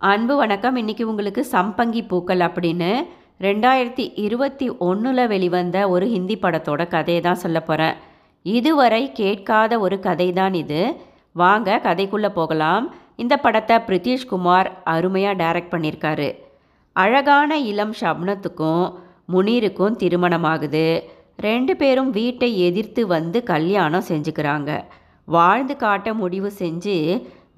அன்பு வணக்கம். இன்னைக்கு உங்களுக்கு சம்பங்கி பூக்கள் அப்படின்னு ரெண்டாயிரத்தி இருபத்தி ஒன்றில் வெளிவந்த ஒரு ஹிந்தி படத்தோட கதையை தான் சொல்ல போகிறேன் இதுவரை கேட்காத ஒரு கதை தான் இது. வாங்க கதைக்குள்ளே போகலாம். இந்த படத்தை பிரித்திஷ்குமார் அருமையாக டைரக்ட் பண்ணியிருக்காரு. அழகான இளம் ஷப்னத்துக்கும் முனீருக்கும் திருமணமாகுது. ரெண்டு பேரும் வீட்டை எதிர்த்து வந்து கல்யாணம் செஞ்சுக்கிறாங்க. வாழ்ந்து காட்ட முடிவு செஞ்சு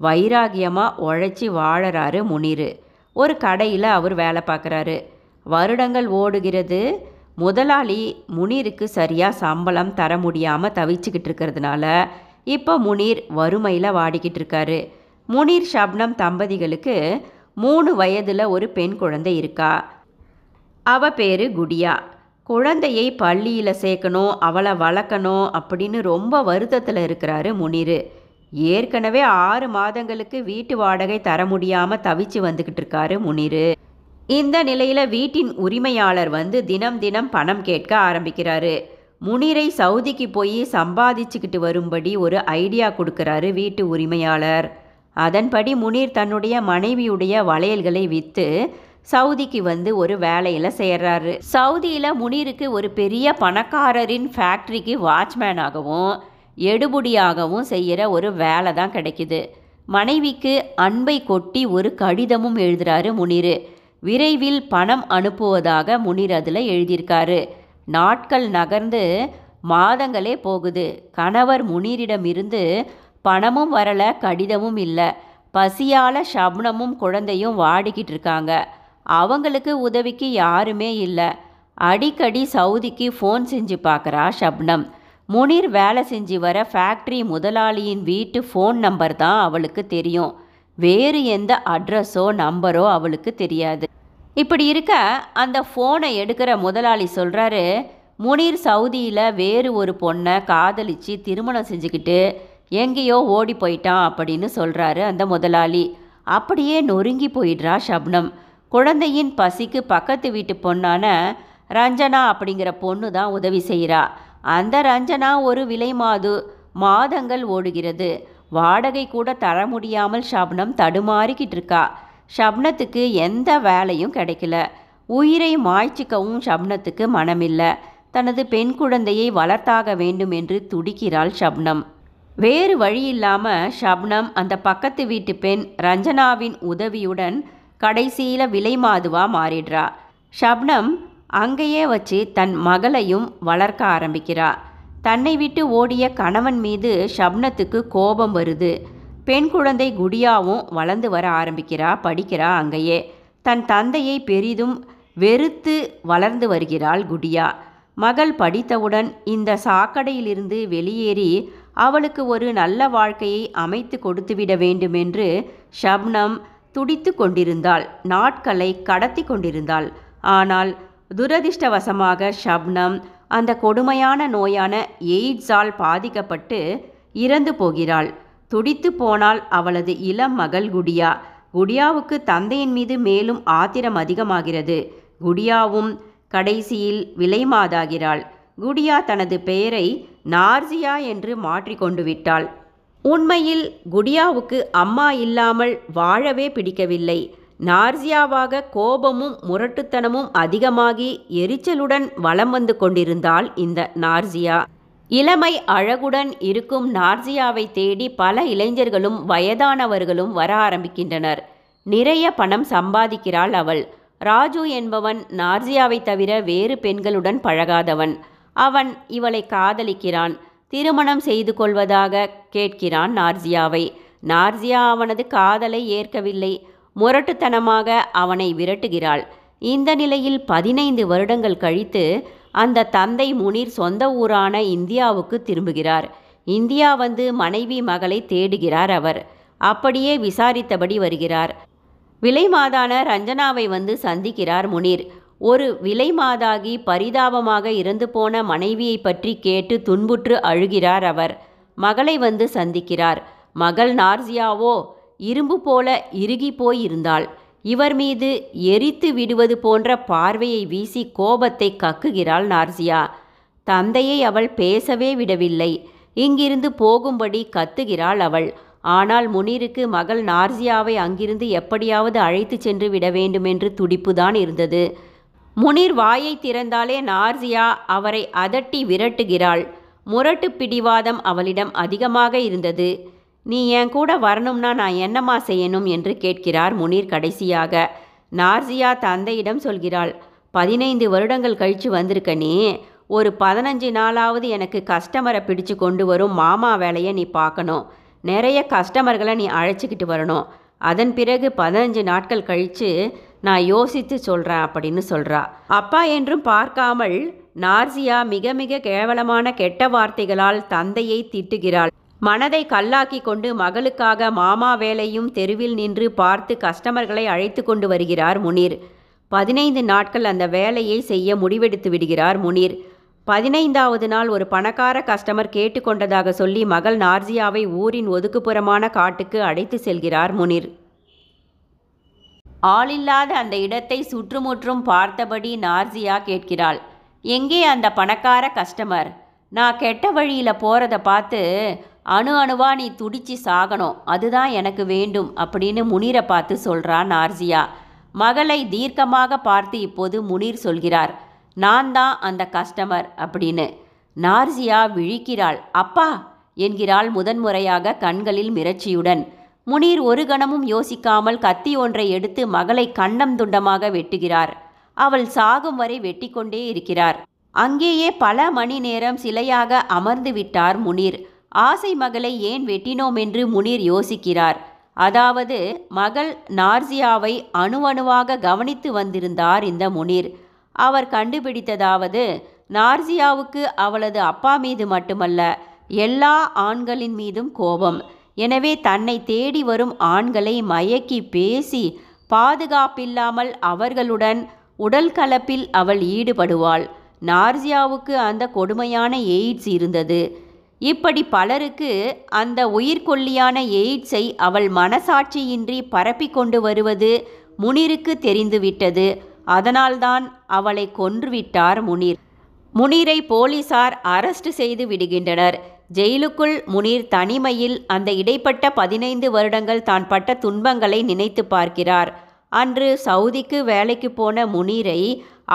வைராகியமாக உழைச்சி வாழறாரு முனீர். ஒரு கடையில் அவர் வேலை பார்க்குறாரு. வருடங்கள் ஓடுகிறது. முதலாளி முனீருக்கு சரியாக சம்பளம் தர முடியாமல் தவிச்சுக்கிட்டு இருக்கிறதுனால இப்போ முனீர் வறுமையில் வாடிக்கிட்டு இருக்காரு. முனீர் ஷப்னம் தம்பதிகளுக்கு மூணு வயதில் ஒரு பெண் குழந்தை இருக்கா? அவ பேர் குடியா. குழந்தையை பள்ளியில் சேர்க்கணும் அவளை வளர்க்கணும் அப்படின்னு ரொம்ப வருத்தத்தில் இருக்கிறாரு முனீர். ஏற்கனவே ஆறு மாதங்களுக்கு வீட்டு வாடகை தர முடியாமல் தவிச்சு வந்துக்கிட்டு இருக்காரு முனீர். இந்த நிலையில் வீட்டின் உரிமையாளர் வந்து தினம் தினம் பணம் கேட்க ஆரம்பிக்கிறாரு. முனீரை சவுதிக்கு போய் சம்பாதிச்சுக்கிட்டு வரும்படி ஒரு ஐடியா கொடுக்குறாரு வீட்டு உரிமையாளர். அதன்படி முனீர் தன்னுடைய மனைவியுடைய வளையல்களை விற்று சவுதிக்கு வந்து ஒரு வேலையில் சேர்றாரு. சவுதியில் முனீருக்கு ஒரு பெரிய பணக்காரரின் ஃபேக்ட்ரிக்கு வாட்ச்மேனாகவும் எடுபுடியாகவும் செய்கிற ஒரு வேலை தான் கிடைக்குது. மனைவிக்கு அன்பை கொட்டி ஒரு கடிதமும் எழுதுறாரு முனீர். விரைவில் பணம் அனுப்புவதாக முனீர் அதில் எழுதியிருக்காரு. நாட்கள் நகர்ந்து மாதங்களே போகுது. கணவர் முனிரிடமிருந்து பணமும் வரல கடிதமும் இல்லை. பசியால் ஷப்னமும் குழந்தையும் வாடிக்கிட்டு இருக்காங்க. அவங்களுக்கு உதவிக்கு யாருமே இல்லை. அடிக்கடி சவுதிக்கு ஃபோன் செஞ்சு பார்க்குறா ஷப்னம் முனீர் வேலை செஞ்சு வர ஃபேக்ட்ரி முதலாளியின் வீட்டு ஃபோன் நம்பர் தான் அவளுக்கு தெரியும். வேறு எந்த அட்ரஸோ நம்பரோ அவளுக்கு தெரியாது. இப்படி இருக்க அந்த ஃபோனை எடுக்கிற முதலாளி சொல்கிறாரு முனீர் சவுதியில் வேறு ஒரு பொண்ணை காதலிச்சு திருமணம் செஞ்சுக்கிட்டு எங்கேயோ ஓடி போயிட்டான் அப்படின்னு சொல்கிறாரு அந்த முதலாளி. அப்படியே நொறுங்கி போயிடுறா ஷப்னம் குழந்தையின் பசிக்கு பக்கத்து வீட்டு பொண்ணான ரஞ்சனா அப்படிங்கிற பொண்ணு தான் உதவி செய்கிறா அந்த ரஞ்சனா ஒரு விலை மாது மாதங்கள் ஓடுகிறது. வாடகை கூட தர முடியாமல் ஷப்னம் தடுமாறிக்கிட்டு இருக்கா. ஷப்னத்துக்கு எந்த வேலையும் கிடைக்கல. உயிரை மாய்ச்சிக்கவும் ஷப்னத்துக்கு மனமில்லை. தனது பெண் குழந்தையை வளர்த்தாக வேண்டும் என்று துடிக்கிறாள் ஷப்னம். வேறு வழி இல்லாமல் ஷப்னம் அந்த பக்கத்து வீட்டு பெண் ரஞ்சனாவின் உதவியுடன் கடைசியில் விலை மாதுவா மாறிடுறா. ஷப்னம் அங்கேயே வச்சு தன் மகளையும் வளர்க்க ஆரம்பிக்கிறா தன்னை விட்டு ஓடிய கணவன் மீது ஷப்னத்துக்கு கோபம் வருது. பெண் குழந்தை குடியாவும் வளர்ந்து வர ஆரம்பிக்கிறா படிக்கிறா அங்கேயே. தன் தந்தையை பெரிதும் வெறுத்து வளர்ந்து வருகிறாள் குடியா. மகள் படித்தவுடன் இந்த சாக்கடையிலிருந்து வெளியேறி அவளுக்கு ஒரு நல்ல வாழ்க்கையை அமைத்து கொடுத்துவிட வேண்டுமென்று ஷப்னம் துடித்து கொண்டிருந்தாள். நாட்களை கடத்தி கொண்டிருந்தாள். ஆனால் துரதிர்ஷ்டவசமாக ஷப்னம் அந்த கொடுமையான நோயான எய்ட்ஸால் பாதிக்கப்பட்டு இறந்து போகிறாள். துடித்து போனால் அவளது இளம் மகள் குடியா. குடியாவுக்கு தந்தையின் மீது மேலும் ஆத்திரம் அதிகமாகிறது. குடியாவும் கடைசியில் விலைமாதாகிறாள். குடியா தனது பெயரை நார்ஜியா என்று மாற்றிக்கொண்டு விட்டாள். உண்மையில் குடியாவுக்கு அம்மா இல்லாமல் வாழவே பிடிக்கவில்லை. நார்சியாவாக கோபமும் முரட்டுத்தனமும் அதிகமாகி எரிச்சலுடன் வலம் வந்து கொண்டிருந்தாள் இந்த நார்சியா இளமை அழகுடன் இருக்கும் நார்ஜியாவை தேடி பல இளைஞர்களும் வயதானவர்களும் வர ஆரம்பிக்கின்றனர். நிறைய பணம் சம்பாதிக்கிறாள் அவள். ராஜு என்பவன் நார்ஜியாவை தவிர வேறு பெண்களுடன் பழகாதவன். அவன் இவளை காதலிக்கிறான். திருமணம் செய்து கொள்வதாக கேட்கிறான் நார்ஜியாவை. நார்ஜியா அவனது காதலை ஏற்கவில்லை. முரட்டுத்தனமாக அவனை விரட்டுகிறாள். இந்த நிலையில் பதினைந்து வருடங்கள் கழித்து அந்த தந்தை முனீர் சொந்த ஊரான இந்தியாவுக்கு திரும்புகிறார். இந்தியா வந்து மனைவி மகளை தேடுகிறார் அவர். அப்படியே விசாரித்தபடி வருகிறார். விலைமாதான ரஞ்சனாவை வந்து சந்திக்கிறார் முனீர். ஒரு விலைமாதாகி பரிதாபமாக இறந்து போன மனைவியை பற்றி கேட்டு துன்புற்று அழுகிறார் அவர். மகளை வந்து சந்திக்கிறார். மகள் நார்சியாவோ இரும்பு போல இறுகி போயிருந்தாள். இவர் மீது எரித்து விடுவது போன்ற பார்வையை வீசி கோபத்தை கக்குகிறாள் நார்சியா. தந்தையை அவள் பேசவே விடவில்லை. இங்கிருந்து போகும்படி கத்துகிறாள் அவள். ஆனால் முனீருக்கு மகள் நார்சியாவை அங்கிருந்து எப்படியாவது அழைத்து சென்று விட வேண்டுமென்று துடிப்புதான் இருந்தது. முனீர் வாயை திறந்தாலே நார்சியா அவரை அதட்டி விரட்டுகிறாள். முரட்டு பிடிவாதம் அவளிடம் அதிகமாக இருந்தது. நீ என் கூட வரணும்னா நான் என்னம்மா செய்யணும் என்று கேட்கிறார் முனீர் கடைசியாக. நார்சியா தந்தையிடம் சொல்கிறாள் பதினைந்து வருடங்கள் கழித்து வந்திருக்க நீ. ஒரு பதினஞ்சு நாளாவது எனக்கு கஸ்டமரை பிடிச்சு கொண்டு வரும் மாமா வேலையை நீ பார்க்கணும். நிறைய கஸ்டமர்களை நீ அழைச்சிக்கிட்டு வரணும். அதன் பிறகு பதினஞ்சு நாட்கள் கழித்து நான் யோசித்து சொல்கிறேன் அப்படின்னு சொல்கிறா அப்பா என்றும் பார்க்காமல் நார்சியா மிக மிக கேவலமான கெட்ட வார்த்தைகளால் தந்தையை திட்டுகிறாள். மனதை கல்லாக்கி கொண்டு மகளுக்காக மாமா வேலையும் தெருவில் நின்று பார்த்து கஸ்டமர்களை அழைத்து கொண்டு வருகிறார் முனீர். பதினைந்து நாட்கள் அந்த வேலையை செய்ய முடிவெடுத்து விடுகிறார் முனீர். பதினைந்தாவது நாள் ஒரு பணக்கார கஸ்டமர் கேட்டுக்கொண்டதாக சொல்லி மகள் நார்ஜியாவை ஊரின் ஒதுக்குப்புறமான காட்டுக்கு அழைத்து செல்கிறார் முனீர். ஆளில்லாத அந்த இடத்தை சுற்றுமுற்றும் பார்த்தபடி நார்ஜியா கேட்கிறாள். எங்கே அந்த பணக்கார கஸ்டமர்? நான் கெட்ட வழியில் போகிறத பார்த்து அணு அணுவா நீ துடிச்சு சாகணும். அதுதான் எனக்கு வேண்டும் அப்படின்னு முனீரை பார்த்து சொல்கிறா நார்சியா மகளை தீர்க்கமாக பார்த்து இப்போது முனீர் சொல்கிறார் நான் தான் அந்த கஸ்டமர் அப்படின்னு. நார்சியா விழிக்கிறாள் அப்பா என்கிறாள் முதன்முறையாக கண்களில் மிரட்சியுடன். முனீர் ஒரு கணமும் யோசிக்காமல் கத்தி ஒன்றை எடுத்து மகளை கண்ணம் துண்டமாக வெட்டுகிறார். அவள் சாகும் வரை வெட்டிக்கொண்டே இருக்கிறார். அங்கேயே பல மணி நேரம் சிலையாக அமர்ந்து விட்டார் முனீர். ஆசை மகளை ஏன் வெட்டினோம் என்று முனீர் யோசிக்கிறார். அதாவது மகள் நார்சியாவை அணுவணுவாக கவனித்து வந்திருந்தார் இந்த முனீர். அவர் கண்டுபிடித்ததாவது நார்சியாவுக்கு அவளது அப்பா மீது மட்டுமல்ல எல்லா ஆண்களின் மீதும் கோபம். எனவே தன்னை தேடி வரும் ஆண்களை மயக்கி பேசி பாதுகாப்பில்லாமல் அவர்களுடன் உடல் கலப்பில் அவள் ஈடுபடுவாள். நார்சியாவுக்கு அந்த கொடுமையான எய்ட்ஸ் இருந்தது. இப்படி பலருக்கு அந்த உயிர்கொல்லியான எய்ட்ஸை அவள் மனசாட்சியின்றி பரப்பி கொண்டு வருவது முனிருக்கு தெரிந்துவிட்டது. அதனால்தான் அவளை கொன்றுவிட்டார் முனீர். முனீரை போலீசார் அரஸ்ட் செய்து விடுகின்றனர். ஜெயிலுக்குள் முனீர் தனிமையில் அந்த இடைப்பட்ட பதினைந்து வருடங்கள் தான் பட்ட துன்பங்களை நினைத்து பார்க்கிறார். அன்று சவுதிக்கு வேலைக்கு போன முனீரை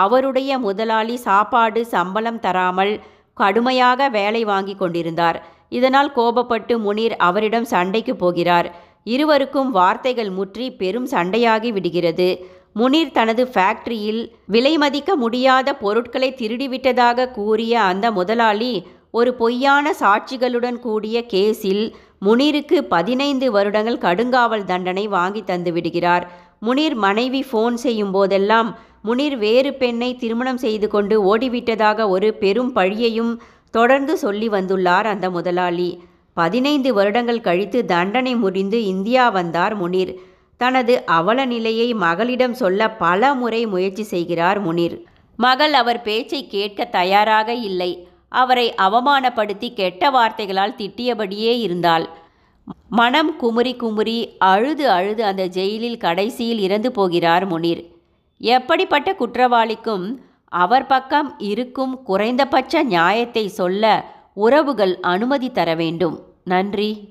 அவருடைய முதலாளி சாப்பாடு சம்பளம் தராமல் கடுமையாக வேலை வாங்கி கொண்டிருந்தார். இதனால் கோபப்பட்டு முனீர் அவரிடம் சண்டைக்கு போகிறார். இருவருக்கும் வார்த்தைகள் முற்றி பெரும் சண்டையாகி விடுகிறது. முனீர் தனது ஃபேக்டரியில் விலை மதிக்க முடியாத பொருட்களை திருடிவிட்டதாக கூறிய அந்த முதலாளி ஒரு பொய்யான சாட்சிகளுடன் கூடிய கேஸில் முனீருக்கு பதினைந்து வருடங்கள் கடுங்காவல் தண்டனை வாங்கி தந்து விடுகிறார் முனீர் மனைவி ஃபோன் செய்யும் போதெல்லாம் முனிர் வேறு பெண்ணை திருமணம் செய்து கொண்டு ஓடிவிட்டதாக ஒரு பெரும் பழியையும் தொடர்ந்து சொல்லி வந்துள்ளார் அந்த முதலாளி. பதினைந்து வருடங்கள் கழித்து தண்டனை முடிந்து இந்தியா வந்தார் முனிர். தனது அவல நிலையை மகளிடம் சொல்ல பல முறை முயற்சி செய்கிறார் முனிர். மகள் அவர் பேச்சை கேட்க தயாராக இல்லை. அவரை அவமானப்படுத்தி கெட்ட வார்த்தைகளால் திட்டியபடியே இருந்தாள். மனம் குமுறி குமுறி அழுது அழுது அந்த ஜெயிலில் கடைசியில் இறந்து போகிறார் முனிர். எப்படிப்பட்ட குற்றவாளிக்கும் அவர் பக்கம் இருக்கும் குறைந்தபட்ச நியாயத்தை சொல்ல உறவுகள் அனுமதி தர வேண்டும். நன்றி.